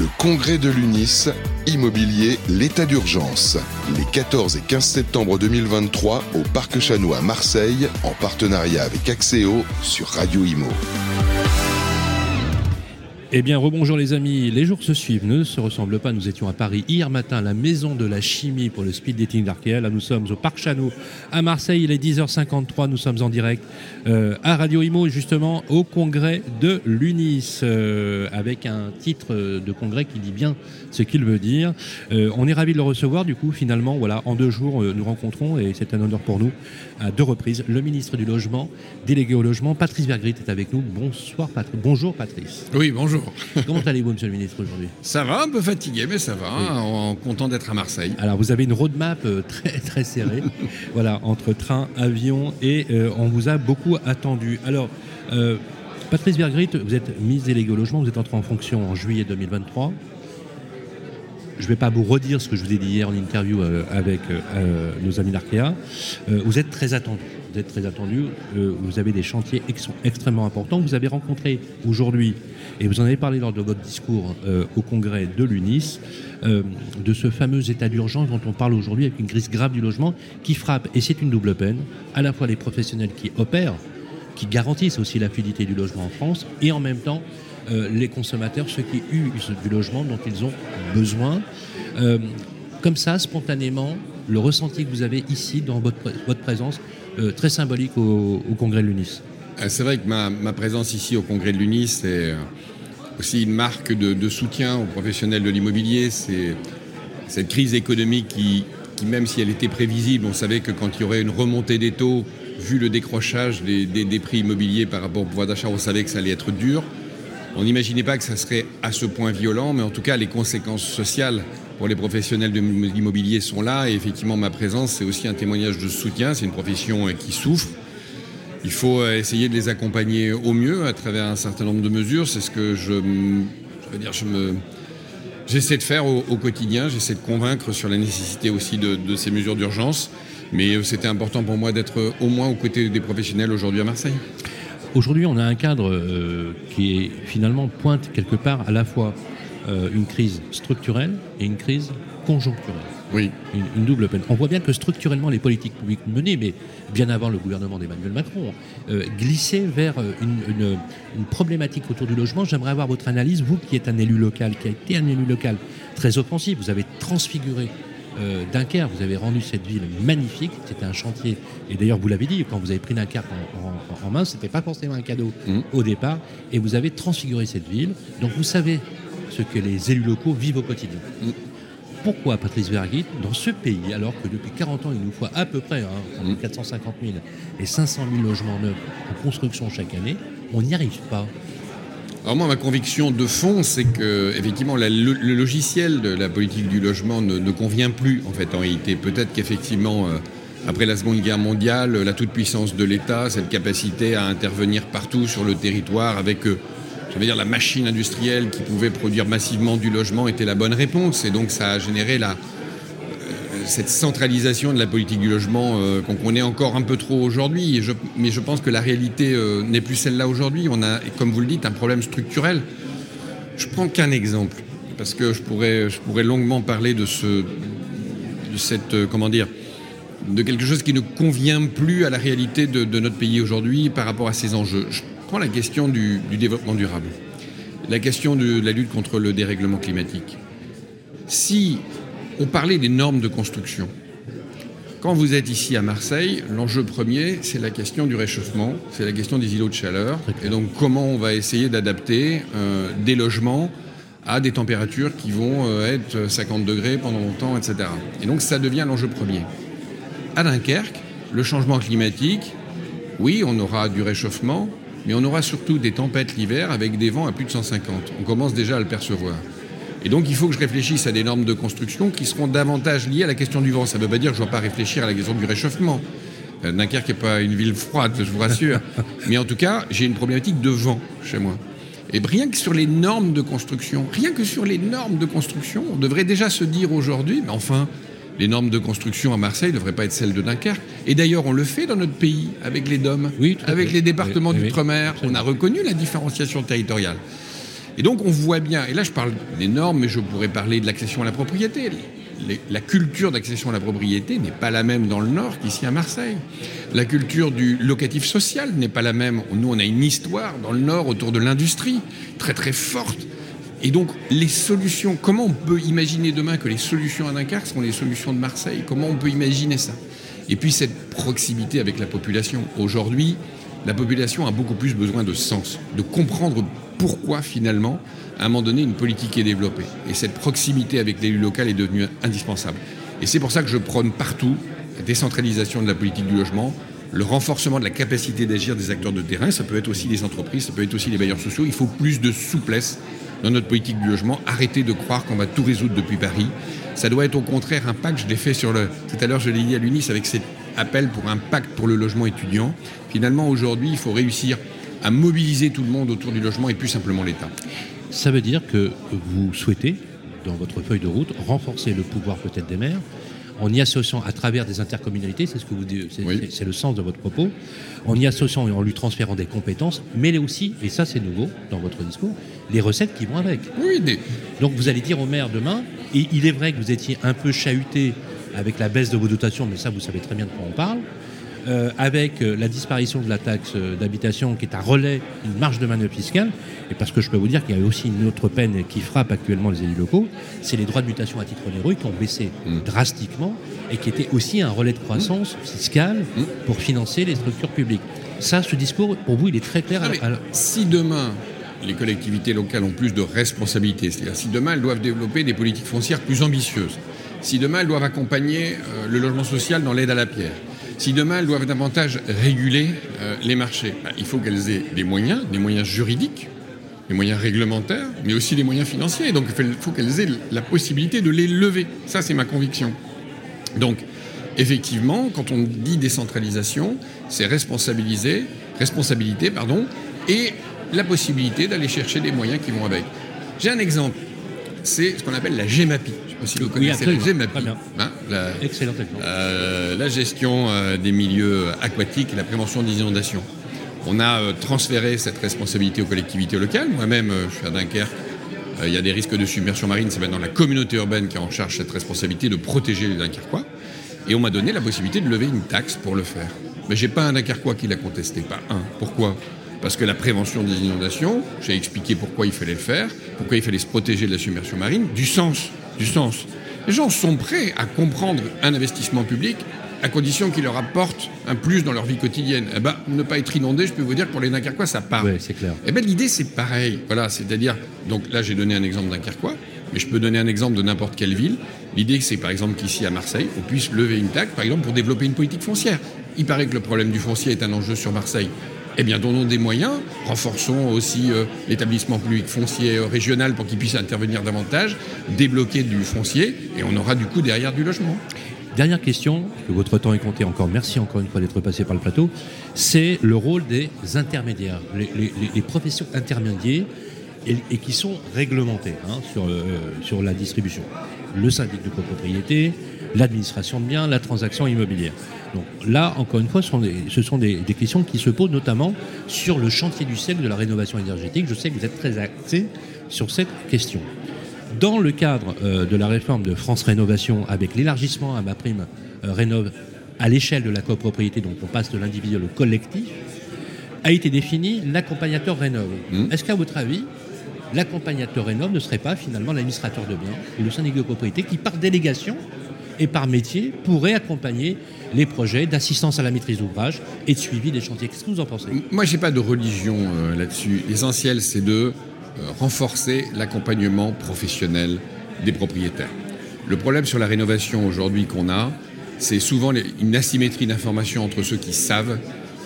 Le congrès de l'UNIS, immobilier, l'état d'urgence. Les 14 et 15 septembre 2023 au Parc Chanois à Marseille, en partenariat avec Axéo sur Radio Imo. Eh bien, rebonjour les amis. Les jours se suivent, ne se ressemblent pas. Nous étions à Paris hier matin la Maison de la Chimie pour le speed dating d'Arkea. Là, nous sommes au Parc Chano à Marseille. Il est 10h53. Nous sommes en direct euh, à Radio Imo, justement, au congrès de l'UNIS, euh, avec un titre de congrès qui dit bien ce qu'il veut dire. Euh, on est ravis de le recevoir. Du coup, finalement, voilà, en deux jours, nous rencontrons, et c'est un honneur pour nous, à deux reprises, le ministre du Logement, délégué au logement, Patrice Vergrit est avec nous. Bonsoir. Bonjour, Patrice. Oui, bonjour. Comment allez-vous, monsieur le ministre, aujourd'hui? Ça va, un peu fatigué, mais ça va, en, content d'être à Marseille. Alors, vous avez une roadmap euh, très, très serrée, voilà, entre train, avion, et euh, on vous a beaucoup attendu. Alors, euh, Patrice Vergrit, vous êtes mise délégué au logement, vous êtes entré en fonction en juillet 2023. Je ne vais pas vous redire ce que je vous ai dit hier en interview avec nos amis d'Arkea. vous êtes très attendu. Vous êtes très attendu. vous avez des chantiers extrêmement importants. Vous avez rencontré aujourd'hui et vous en avez parlé lors de votre discours euh, au congrès de l'UNIS, euh, de ce fameux état d'urgence dont on parle aujourd'hui avec une crise grave du logement qui frappe, et c'est une double peine, à la fois les professionnels qui opèrent, qui garantissent aussi la fluidité du logement en France, et en même temps euh, les consommateurs, ceux qui usent du logement dont ils ont besoin. comme ça, spontanément, le ressenti que vous avez ici dans votre, votre présence, très symbolique au, congrès de l'UNIS. C'est vrai que ma, ma, présence ici au congrès de l'UNIS, c'est aussi une marque de, soutien aux professionnels de l'immobilier. C'est cette crise économique qui, même si elle était prévisible, on savait que quand il y aurait une remontée des taux, vu le décrochage des, prix immobiliers par rapport au pouvoir d'achat, on savait que ça allait être dur. On n'imaginait pas que ça serait à ce point violent, mais en tout cas, les conséquences sociales pour les professionnels de l'immobilier sont là. Et effectivement, ma présence, c'est aussi un témoignage de soutien. C'est une profession qui souffre. Il faut euh, essayer de les accompagner au mieux à travers un certain nombre de mesures. C'est ce que je, j'essaie de faire au, quotidien. J'essaie de convaincre sur la nécessité aussi de, ces mesures d'urgence. Mais euh, c'était important pour moi d'être euh, au moins aux côtés des professionnels aujourd'hui à Marseille. Aujourd'hui, on a un cadre qui est finalement pointe quelque part à la fois une crise structurelle et une crise conjoncturelle. Oui. Une, double peine. On voit bien que structurellement, les politiques publiques menées, mais bien avant le gouvernement d'Emmanuel Macron, euh, glissaient vers euh, une, problématique autour du logement. J'aimerais avoir votre analyse, vous qui êtes un élu local, qui a été un élu local très offensif, vous avez transfiguré euh, Dunkerque, vous avez rendu cette ville magnifique, c'était un chantier, et d'ailleurs vous l'avez dit, quand vous avez pris Dunkerque en, en, main, ce n'était pas forcément un cadeau mmh. au départ, et vous avez transfiguré cette ville, donc vous savez ce que les élus locaux vivent au quotidien. Mmh pourquoi Patrice Vergit, dans ce pays, alors que depuis 40 ans, il nous faut à peu près hein, 450 000 et 500 000 logements neufs en construction chaque année, on n'y arrive pas alors moi, ma conviction de fond, c'est que effectivement, le, logiciel de la politique du logement ne, convient plus en fait en réalité. Peut-être qu'effectivement, euh, après la Seconde Guerre mondiale, la toute-puissance de l'État, cette capacité à intervenir partout sur le territoire avec euh, je veux dire, la machine industrielle qui pouvait produire massivement du logement était la bonne réponse. Et donc ça a généré la, cette centralisation de la politique du logement euh, qu'on connaît encore un peu trop aujourd'hui. mais je pense que la réalité euh, n'est plus celle-là aujourd'hui. On a, comme vous le dites, un problème structurel. Je prends qu'un exemple, parce que je pourrais, je pourrais longuement parler de, ce, de cette, comment dire, de quelque chose qui ne convient plus à la réalité de, notre pays aujourd'hui par rapport à ces enjeux prends la question du, développement durable, la question de la lutte contre le dérèglement climatique. Si on parlait des normes de construction, quand vous êtes ici à Marseille, l'enjeu premier, c'est la question du réchauffement, c'est la question des îlots de chaleur, et donc comment on va essayer d'adapter euh, des logements à des températures qui vont euh, être 50 degrés pendant longtemps, etc. Et donc ça devient l'enjeu premier. À Dunkerque, le changement climatique, oui, on aura du réchauffement, mais on aura surtout des tempêtes l'hiver avec des vents à plus de 150. On commence déjà à le percevoir. Et donc il faut que je réfléchisse à des normes de construction qui seront davantage liées à la question du vent. Ça ne veut pas dire que je ne dois pas réfléchir à la question du réchauffement. Euh, Dunkerque n'est pas une ville froide, je vous rassure. Mais en tout cas, j'ai une problématique de vent chez moi. Et rien que sur les normes de construction, rien que sur les normes de construction, on devrait déjà se dire aujourd'hui, mais enfin, les normes de construction à Marseille ne devraient pas être celles de Dunkerque. Et d'ailleurs, on le fait dans notre pays avec les DOM, avec les départements d'outre-mer. On a reconnu la différenciation territoriale. Et donc on voit bien, et là je parle des normes, mais je pourrais parler de l'accession à la propriété. la culture d'accession à la propriété n'est pas la même dans le Nord qu'ici à Marseille. La culture du locatif social n'est pas la même. Nous, on a une histoire dans le Nord autour de l'industrie très très forte. Et donc, les solutions, comment on peut imaginer demain que les solutions à Dunkerque seront les solutions de Marseille? Comment on peut imaginer ça? Et puis, cette proximité avec la population. Aujourd'hui, la population a beaucoup plus besoin de sens, de comprendre pourquoi finalement, à un moment donné, une politique est développée. Et cette proximité avec l'élu local est devenue indispensable. Et c'est pour ça que je prône partout la décentralisation de la politique du logement, le renforcement de la capacité d'agir des acteurs de terrain, ça peut être aussi les entreprises, ça peut être aussi les bailleurs sociaux. Il faut plus de souplesse dans notre politique du logement. Arrêtez de croire qu'on va tout résoudre depuis Paris. Ça doit être au contraire un pacte, je l'ai fait sur le... Tout à l'heure, je l'ai dit à l'UNIS avec cet appel pour un pacte pour le logement étudiant. Finalement, aujourd'hui, il faut réussir à mobiliser tout le monde autour du logement et plus simplement l'État. Ça veut dire que vous souhaitez, dans votre feuille de route, renforcer le pouvoir peut-être des maires, en y associant à travers des intercommunalités, c'est ce que vous c'est le sens de votre propos, en y associant et en lui transférant des compétences, mais aussi, et ça c'est nouveau dans votre discours, les recettes qui vont avec. Oui, Donc vous allez dire au maire demain, et il est vrai que vous étiez un peu chahuté avec la baisse de vos dotations, mais ça vous savez très bien de quoi on parle, euh, avec euh, la disparition de la taxe euh, d'habitation qui est un relais, une marge de manœuvre fiscale, et parce que je peux vous dire qu'il y a aussi une autre peine qui frappe actuellement les élus locaux, c'est les droits de mutation à titre onéreux qui ont baissé mm. drastiquement et qui étaient aussi un relais de croissance mm. fiscale mm. pour financer les structures publiques. Ça, ce discours, pour vous, il est très clair. Si demain, les collectivités locales ont plus de responsabilités, c'est-à-dire si demain elles doivent développer des politiques foncières plus ambitieuses, si demain elles doivent accompagner le logement social dans l'aide à la pierre, si demain elles doivent davantage réguler euh, les marchés, bah, il faut qu'elles aient des moyens, des moyens juridiques, des moyens réglementaires, mais aussi des moyens financiers. Donc il faut qu'elles aient la possibilité de les lever. Ça, c'est ma conviction. Donc, effectivement, quand on dit décentralisation, c'est responsabiliser, responsabilité, pardon, et la possibilité d'aller chercher des moyens qui vont avec. J'ai un exemple, c'est ce qu'on appelle la GEMAPI si vous connaissez hein, la, euh, la gestion euh, des milieux aquatiques et la prévention des inondations. On a euh, transféré cette responsabilité aux collectivités locales. Moi-même, je suis à Dunkerque. Il y a des risques de submersion marine. C'est maintenant la communauté urbaine qui en charge cette responsabilité de protéger les Dunkerquois. Et on m'a donné la possibilité de lever une taxe pour le faire. Mais j'ai pas un Dunkerquois qui l'a contesté, pas un. Pourquoi? Parce que la prévention des inondations, j'ai expliqué pourquoi il fallait le faire, pourquoi il fallait se protéger de la submersion marine, du sens du sens. Les gens sont prêts à comprendre un investissement public à condition qu'il leur apporte un plus dans leur vie quotidienne. Eh ben, ne pas être inondé, je peux vous dire que pour les Dunkerquois, ça part. Oui, c'est clair. Eh ben, l'idée, c'est pareil. Voilà, c'est-à-dire, donc là, j'ai donné un exemple Dunkerquois, mais je peux donner un exemple de n'importe quelle ville. L'idée, c'est par exemple qu'ici à Marseille, on puisse lever une taxe, par exemple, pour développer une politique foncière. Il paraît que le problème du foncier est un enjeu sur Marseille eh bien, donnons des moyens, renforçons aussi euh, l'établissement public foncier euh, régional pour qu'il puisse intervenir davantage, débloquer du foncier, et on aura du coup derrière du logement. Dernière question, que votre temps est compté encore, merci encore une fois d'être passé par le plateau, c'est le rôle des intermédiaires, les, professions intermédiaires et, qui sont réglementées hein, sur, euh, sur la distribution. Le syndic de copropriété, l'administration de biens, la transaction immobilière. Donc là, encore une fois, ce sont, des, questions qui se posent notamment sur le chantier du siècle de la rénovation énergétique. Je sais que vous êtes très axé sur cette question. Dans le cadre euh, de la réforme de France Rénovation, avec l'élargissement à ma prime euh, rénove à l'échelle de la copropriété, donc on passe de l'individuel au collectif, a été défini l'accompagnateur rénove. Mmh. Est-ce qu'à votre avis, l'accompagnateur rénove ne serait pas finalement l'administrateur de biens ou le syndic de copropriété qui, par délégation, et par métier pourrait accompagner les projets d'assistance à la maîtrise d'ouvrage et de suivi des chantiers. Qu'est-ce que vous en pensez? Moi, je n'ai pas de religion euh, là-dessus. L'essentiel, c'est de euh, renforcer l'accompagnement professionnel des propriétaires. Le problème sur la rénovation aujourd'hui qu'on a, c'est souvent une asymétrie d'information entre ceux qui savent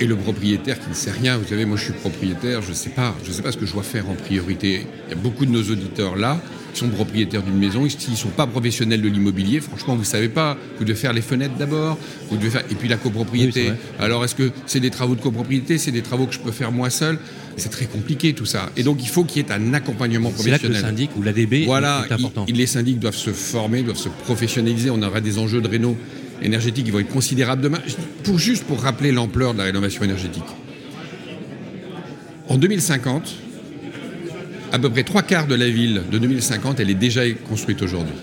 et le propriétaire qui ne sait rien. Vous savez, moi je suis propriétaire, je ne sais pas, je sais pas ce que je dois faire en priorité. Il y a beaucoup de nos auditeurs là sont propriétaires d'une maison, s'ils ne sont pas professionnels de l'immobilier, franchement, vous ne savez pas, vous devez faire les fenêtres d'abord, vous devez faire... et puis la copropriété. Alors, est-ce que c'est des travaux de copropriété, c'est des travaux que je peux faire moi seul? C'est très compliqué tout ça. Et donc, il faut qu'il y ait un accompagnement professionnel. C'est là que le syndic ou l'ADB voilà, est important. les syndics doivent se former, doivent se professionnaliser. On aura des enjeux de réno énergétique qui vont être considérables demain. Pour, juste pour rappeler l'ampleur de la rénovation énergétique. En 2050, à peu près trois quarts de la ville de 2050, elle est déjà construite aujourd'hui.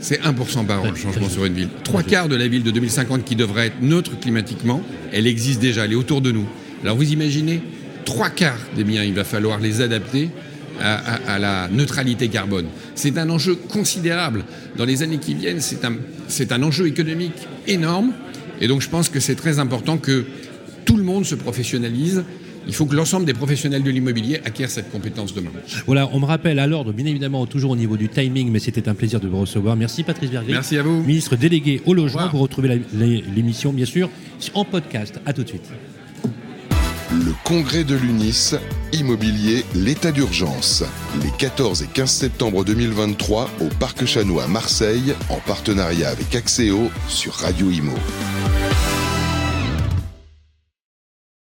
C'est 1% par an le changement sur une ville. Trois quarts de la ville de 2050 qui devrait être neutre climatiquement, elle existe déjà, elle est autour de nous. Alors vous imaginez, trois quarts des biens, il va falloir les adapter à, à, à la neutralité carbone. C'est un enjeu considérable. Dans les années qui viennent, c'est un, c'est un enjeu économique énorme. Et donc je pense que c'est très important que tout le monde se professionnalise il faut que l'ensemble des professionnels de l'immobilier acquièrent cette compétence demain. Voilà, on me rappelle à l'ordre, bien évidemment, toujours au niveau du timing, mais c'était un plaisir de vous recevoir. Merci Patrice Bergry. Merci à vous. Ministre délégué au logement. Vous retrouvez l'émission, bien sûr, en podcast. À tout de suite. Le congrès de l'UNIS, immobilier, l'état d'urgence. Les 14 et 15 septembre 2023 au Parc Chanois à Marseille, en partenariat avec Axéo sur Radio Imo.